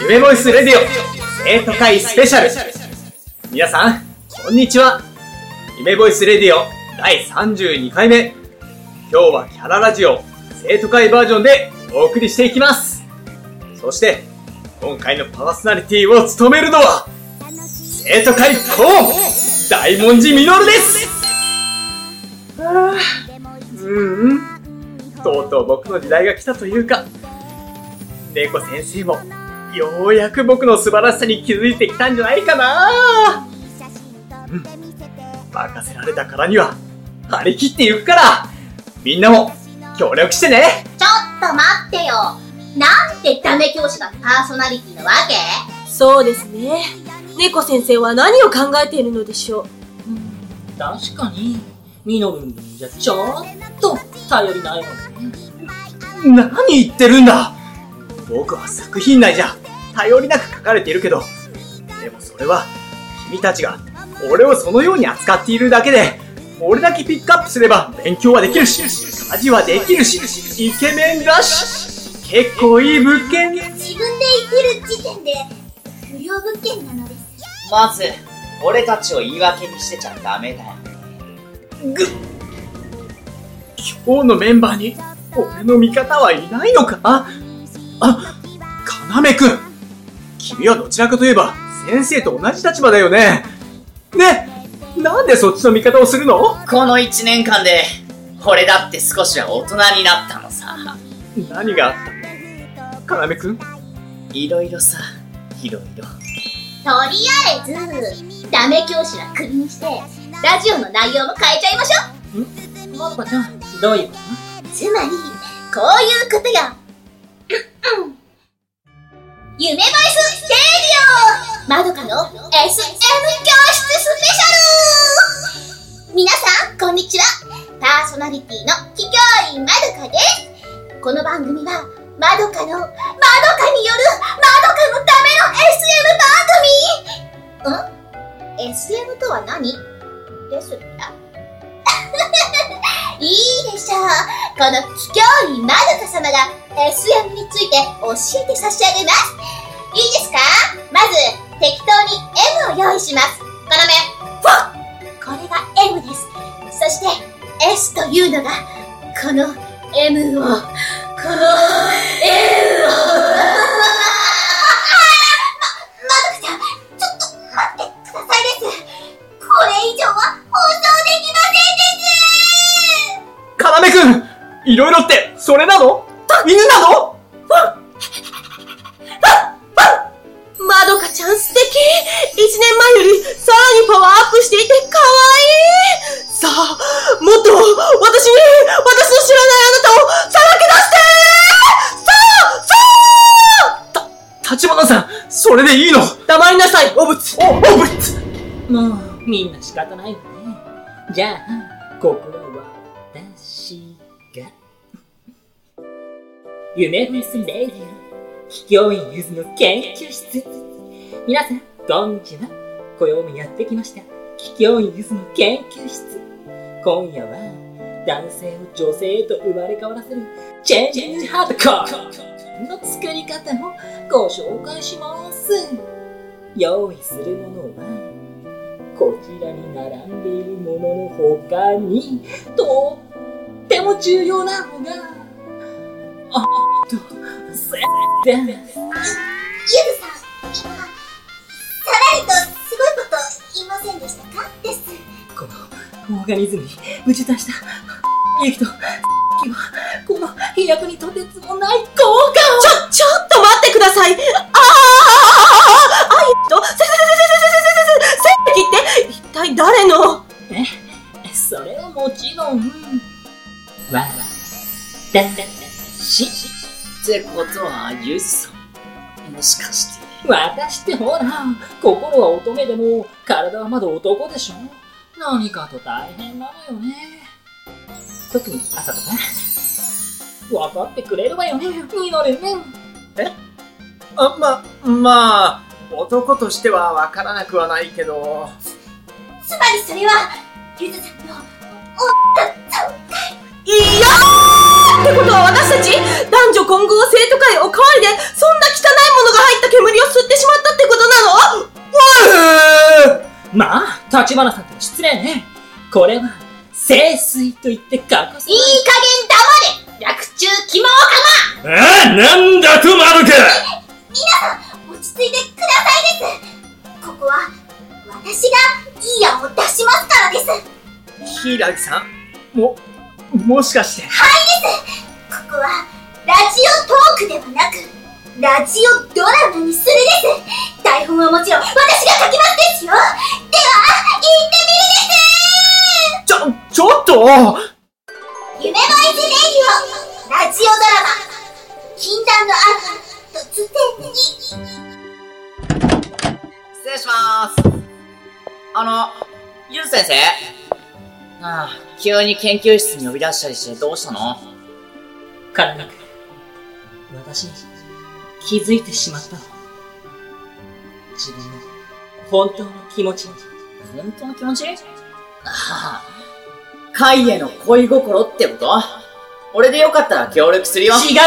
夢ボイスレディオ生徒会スペシャル。皆さん、こんにちは。夢ボイスレディオ第32回目。今日はキャララジオ生徒会バージョンでお送りしていきます。そして、今回のパーソナリティを務めるのは生徒会コーン大文字ミノルです。あーうんうん。とうとう僕の時代が来たというか猫先生もようやく僕の素晴らしさに気づいてきたんじゃないかなうん任せられたからには張り切っていくからみんなも協力してねちょっと待ってよ。なんでダメ教師がパーソナリティなわけ？そうですね。猫先生は何を考えているのでしょう？確かに、ミノルンじゃちょっと頼りないわね。何言ってるんだ僕は作品内じゃ頼りなく書かれているけどでもそれは君たちが俺をそのように扱っているだけで俺だけピックアップすれば勉強はできるし家事はできるしイケメンだし結構いい物件自分で言ってる時点で不良物件なのです。まず、俺たちを言い訳にしてちゃダメだよ。ぐ今日のメンバーに俺の味方はいないのか？あ、かなめくん君はどちらかといえば先生と同じ立場だよねねなんでそっちの味方をするの？この一年間で、俺だって少しは大人になったのさ。何があった？のかなめくん？いろいろさ、いろいろ。とりあえず、ダメ教師はクビにして、ラジオの内容も変えちゃいましょまどかちゃん、どういうこう。つまり、こういうことよ。夢ボイスレディオまどかの SM 教室スペシャル皆さん、こんにちは。パーソナリティの企業員まどかです。この番組は、まどかの、まどかによる、まどかのための SM 番組ん ?SM とは何？ですっていいでしょう。この企業員まどか様が SM について教えて差し上げます。いいですか？まず、適当に M を用意します。この目、フォこれが M です。そして、S というのが、この M を、この M を、ですかなめくんいろいろってそれなの？犬なの？まどかちゃん素敵一年前よりさらにパワーアップしていて可愛いさあ、もっと私に、私の知らないあなたをさらけ出してさあさ立花さんそれでいいの黙りなさい、お仏お、おぶつもう、みんな仕方ないわね。じゃあ、ここ夢フェスレディオ、企業員ゆずの研究室。皆さん、こんにちは。今宵もやってきました。企業員ゆずの研究室。今夜は、男性を女性へと生まれ変わらせる、チェンジハードコアの作り方をご紹介します。用意するものは、こちらに並んでいるものの他に、とっても重要なのが、あっと、せで、ゆずさん、今、さらりとすごいこと言いませんでしたかです。このオーガニズムに打ち出した、勇気と、気は、この飛躍にとてつもない効果をちょ、ちょっと待ってください。あーあー。あーあーあーえっと、せせせせせせせせせって一体誰のそれはもちろん、わ、だ、し、ってことは、ゆずさん。もしかして。私ってほら、心は乙女でも、体はまだ男でしょ何かと大変なのよね。特に朝とか。分かってくれるわよね、ミノルね。あ、ま、まあ、男としてはわからなくはないけど、つまりそれは、ゆずさんの、いやーってことは私たち男女混合生徒会おかわりでそんな汚いものが入った煙を吸ってしまったってことなの？わえまあ、立花さんと失礼ね。これは、清水と言って隠す。い。い加減黙れ！略中肝をかま！ああ、なんだとまるか皆さん、落ち着いてくださいです。ここは、私がいい案を出しますからです。柊さん、もう、もしかして。ここはラジオトークではなくラジオドラマにするです。台本はもちろん私が書きますですよ。では行ってちょ、ちょっと！みるです夢ボイスレディオラジオドラマ禁断のある突然に失礼します。あの、ゆず先生ああ、急に研究室に呼び出したりしてどうしたの？カルナ君、私に気づいてしまったの。自分の本当の気持ちに。本当の気持ち？ああ、カイへの恋心ってこと？俺でよかったら協力するよ。違う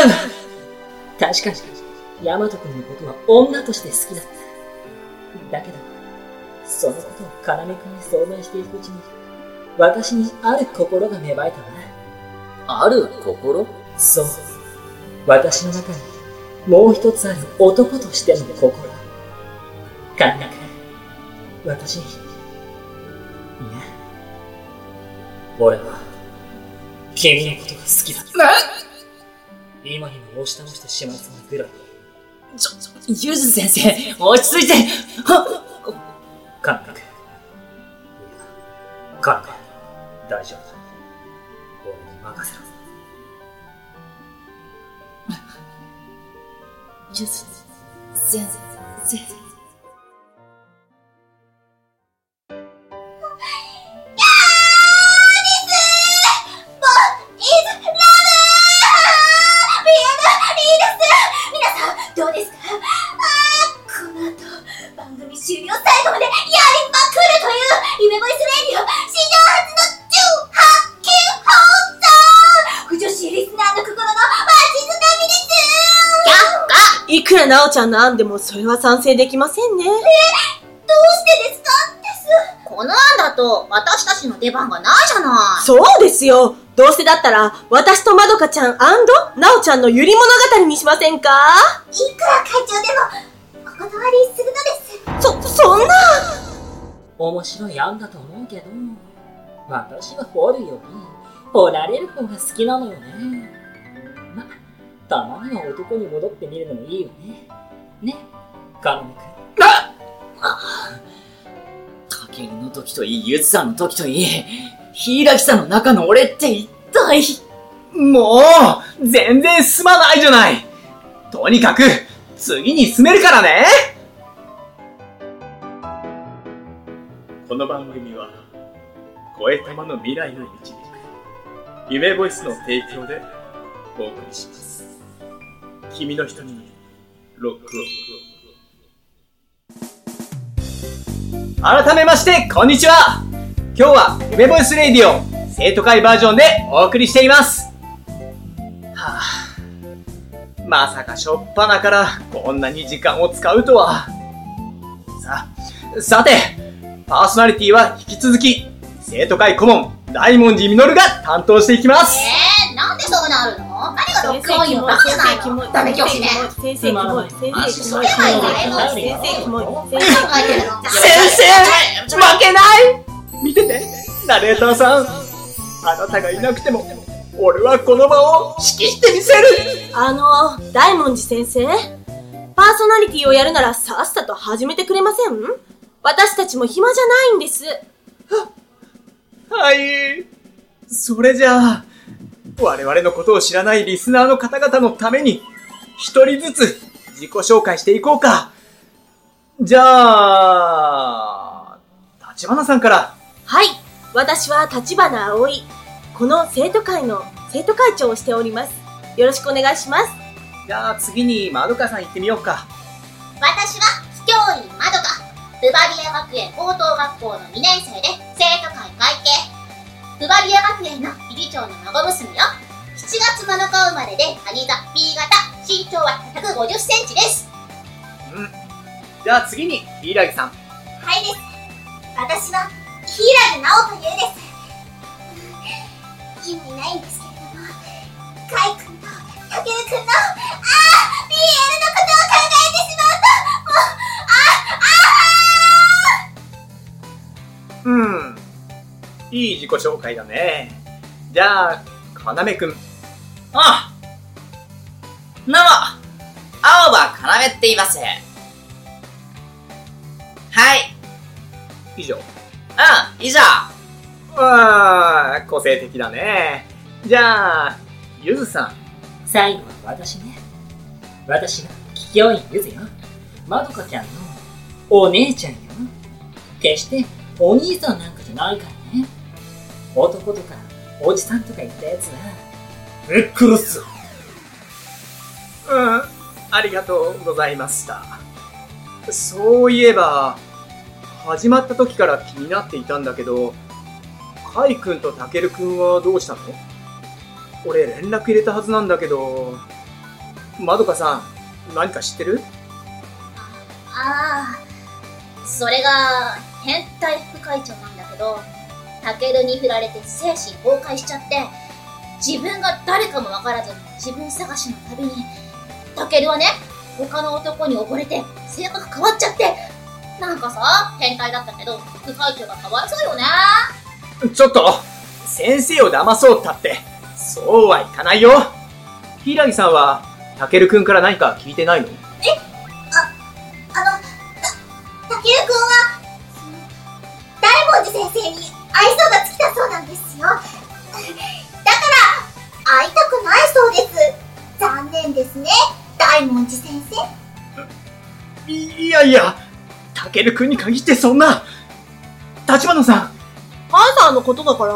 確かに、ヤマト君のことは女として好きだった。だけど、そのことをカナメ君に相談していくうちに、私にある心が芽生えたわ。ある心？そう。私の中に、もう一つある男としての心。カナメ君、私に、いや、俺は、君のことが好きだ。今にも押し倒してしまいそうなぐらい。ちょ、ちょ、ゆず先生、落ち着いては感覚。感覚。大丈夫だ。俺に任せろ。ゆず先なおちゃんの案でもそれは賛成できませんね。どうしてですか？ですこの案だと私たちの出番がないじゃないそうですよ。どうせだったら、私とまどかちゃんなおちゃんのゆり物語にしませんか？いくら会長でもお断りするのですそ、そんな面白い案だと思うけど、私は掘るより、掘られる方が好きなのよね。ま、たまには男に戻ってみるのもいいよね。ね、カノメ君。かけるの時といい、ゆずさんの時といい、柊さんの中の俺って一体？もう、全然進まないじゃない。とにかく、次に進めるからね。この番組は、声玉の未来を導く、夢ボイスの提供でお送りします。君の瞳に、ロックオン。改めまして、こんにちは今日は夢ボイスレディオ生徒会バージョンでお送りしています。はぁ、まさかしょっぱなからこんなに時間を使うとは。さ、さて、パーソナリティは引き続き、生徒会顧問、大文字実が担当していきます。何がロックオンよなんじゃないのダメ教師ね先生キモい。先生キモい。先生キモい。先生負けない見てて、ナレーターさん。あなたがいなくても、俺はこの場を指揮してみせるあの、大文字先生パーソナリティをやるならさっさと始めてくれません？私たちも暇じゃないんです。はい。それじゃあ、我々のことを知らないリスナーの方々のために、一人ずつ自己紹介していこうか。じゃあ、立花さんから。はい。私は立花葵。この生徒会の生徒会長をしております。よろしくお願いします。じゃあ次にまどかさん行ってみようか。私は秘教員まどかブバリア学園高等学校の2年生で生徒会会計ブバリア学園の理事長の孫娘よ7月7日生まれで兄座 B 型身長は150センチですじゃあ次に、柊さん。はいです私は直というです。今いないんですけれども、カイ君とタケル君の、ああ BL のことを考えてしまうと、もう、あ、あうん。いい自己紹介だね。じゃあ、かなめくん。あどうも、青葉かなめって言います。はい、以上。うん、以上。ああ、個性的だね。じゃあ、ゆずさん。最後は私ね。私が桔梗院ゆずよ。まどかちゃんのお姉ちゃんよ。決してお兄さんなんかじゃないからね。男とかおじさんとか言ったやつは、ぶっ殺す。うん、ありがとうございました。そういえば、始まった時から気になっていたんだけど、カイ君とタケル君はどうしたの？俺連絡入れたはずなんだけど、まどかさん、何か知ってる？ああ、それが、変態副会長なんだけど、タケルに振られて精神崩壊しちゃって、自分が誰かもわからず自分探しの旅に、タケルはね、他の男に溺れて性格変わっちゃって、なんかさ、変態だったけど、副会長がかわいそうよね。ちょっと先生を騙そうったって、そうはいかないよ柊さんは、タケル君から何か聞いてないの？タケル君に限ってそんな立花さん。ハンさんのことだから、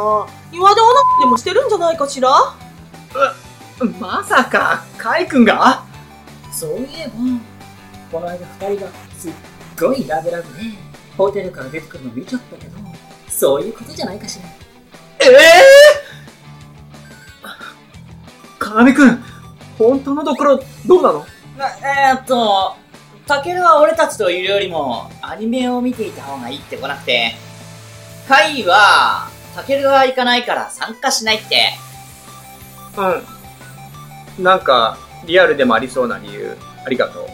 庭でオナでもしてるんじゃないかしら？まさか、カイ君が？そういえば、この間二人がすっごいラブラブで、ホテルから出てくるの見ちゃったけど、そういうことじゃないかしら。ええー、かなめ君、本当のところ、どうなの？なえー、っと、タケルは俺たちといるよりも、アニメを見ていた方がいいって来なくて、カイは、タケルが行かないから参加しないって。うん。なんか、リアルでもありそうな理由、ありがと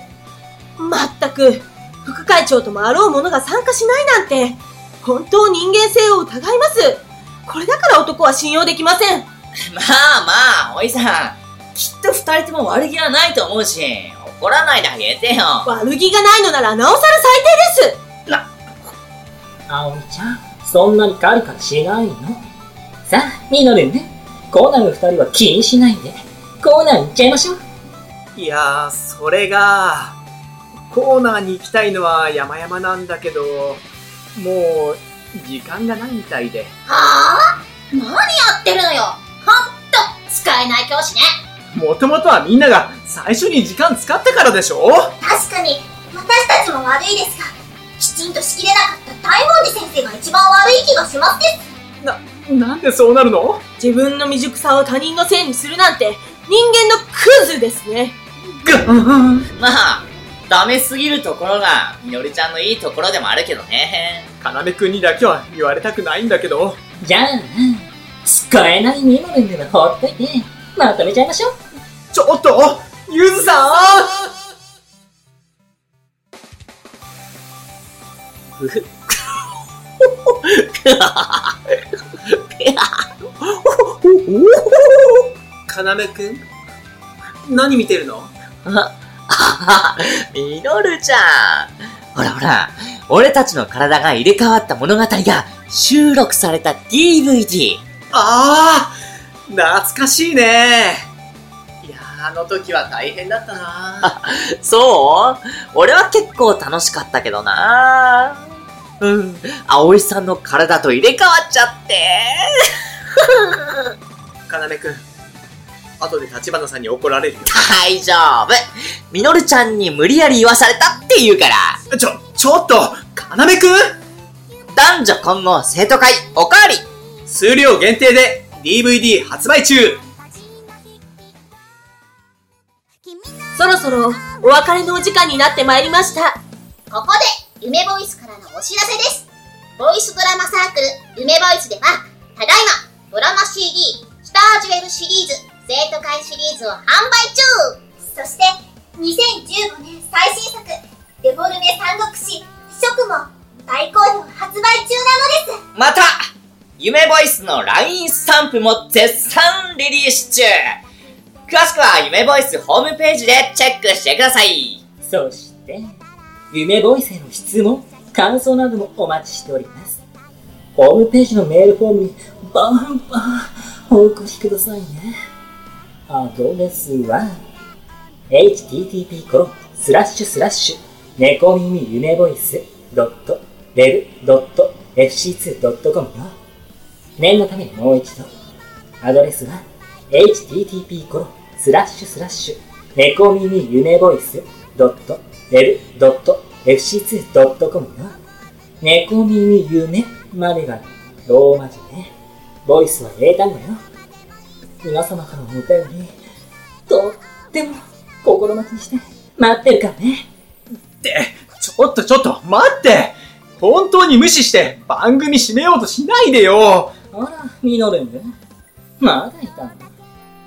う。まったく、副会長ともあろう者が参加しないなんて、本当人間性を疑います。これだから男は信用できません。まあまあ、おいさん、きっと二人とも悪気はないと思うし、怒らないであげてよ。悪気がないのならなおさら最低です。葵ちゃん、そんなにカリカリしないの？さあ、ミノルンね。こうなる二人は気にしないで、コーナーに行っちゃいましょう。いやー、それが、コーナーに行きたいのは山々なんだけど、もう、時間がないみたいで。はぁ何やってるのよほんと、使えない教師ね。もともとはみんなが最初に時間使ったからでしょ？確かに、私たちも悪いですが、きちんとしきれなかった大文字先生が一番悪い気がしますです。なんでそうなるの？自分の未熟さを他人のせいにするなんて、人間のクズですね。ぐーまあ、ダメすぎるところが、みのりちゃんのいいところでもあるけどね。かなめくんにだけは言われたくないんだけど。じゃあ、使えないミノルンではほっといて、まとめちゃいましょう。ちょっとゆずさん。かなめくん？何見てるの？あみのるちゃん。ほらほら、俺たちの体が入れ替わった物語が収録された DVD。ああ懐かしいねあの時は大変だったな そう？俺は結構楽しかったけどなうん。葵さんの体と入れ替わっちゃって。かなめくん後で立花さんに怒られるよ大丈夫。みのるちゃんに無理やり言わされたって言うから。ちょちょっとかなめくん？男女混合生徒会おかわり。数量限定で DVD 発売中そろそろお別れのお時間になってまいりました。ここで、夢ボイスからのお知らせです。ボイスドラマサークル夢ボイスでは、ただいま、ドラマ CD、スタージュエルシリーズ、生徒会シリーズを販売中そして、2015年最新作、デフォルメ三国志、食も大好評発売中なのですまた、夢ボイスの LINE スタンプも絶賛リリース中詳しくは夢ボイスホームページでチェックしてくださいそして、夢ボイスへの質問、感想などもお待ちしております。ホームページのメールフォームにバンバンお越しくださいね。アドレスは、http コロンスラッシュスラッシュ猫耳夢ボイスドットレルドット fc2.com よ。念のためにもう一度。アドレスは http コロンスラッシュスラッシュ猫耳夢ボイスドットレルドット fc2.com よ。猫耳夢までがローマ字ね。ボイスは英単語よ。皆様からのお便り、とっても心待ちにして待ってるからね。って、ちょっとちょっと、待って本当に無視して番組締めようとしないでよあら、ミノルンまだいたの？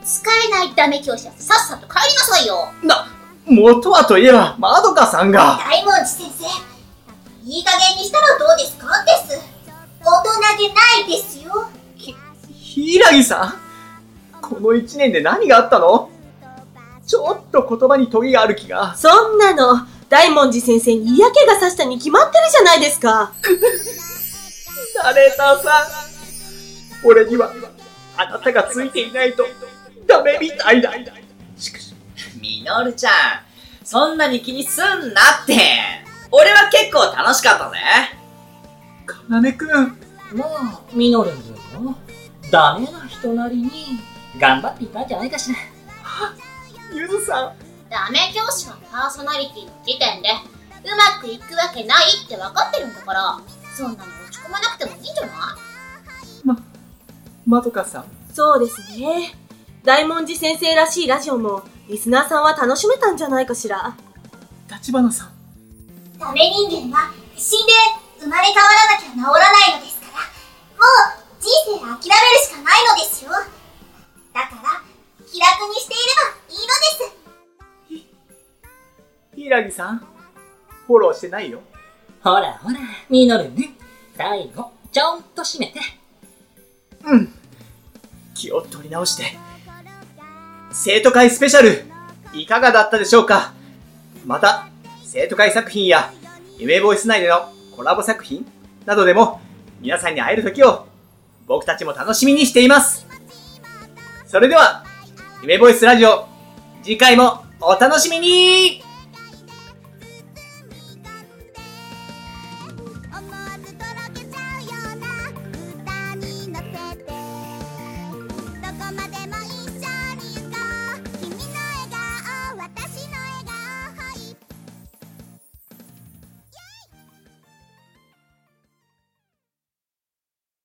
使えないダメ教師はさっさと帰りなさいよ。な、元はといえば、まどかさんが、大文字先生いい加減にしたらどうですか？です。大人げないですよ。柊さん？この一年で何があったの？ちょっと言葉にトゲがある気が。そんなの、大文字先生に嫌気がさしたに決まってるじゃないですか。ナレーターさん、俺には、あなたがついていないと、ダメみたいだ。しかし、みのるちゃん、そんなに気にすんなって。俺は結構楽しかったぜ。かなめくん、まあ、ミノルン君も、ダメな人なりに、頑張っていたんじゃないかしら。ゆずさん、ダメ教師はパーソナリティの時点でうまくいくわけないって分かってるんだからそんなの落ち込まなくてもいいんじゃない？まどかさん、そうですね。大文字先生らしいラジオも、リスナーさんは楽しめたんじゃないかしら？立花さん、ダメ人間は死んで生まれ変わらなきゃ治らないのですからもう人生諦めるしかないのですよだから気楽にしていればいいのです柊さん、フォローしてないよ。ほらほら、ミノルンね。最後、ちょんと締めて。うん。気を取り直して。生徒会スペシャル、いかがだったでしょうか？また、生徒会作品や、夢ボイス内でのコラボ作品などでも、皆さんに会える時を、僕たちも楽しみにしています。それでは、夢ボイスラジオ、次回もお楽しみに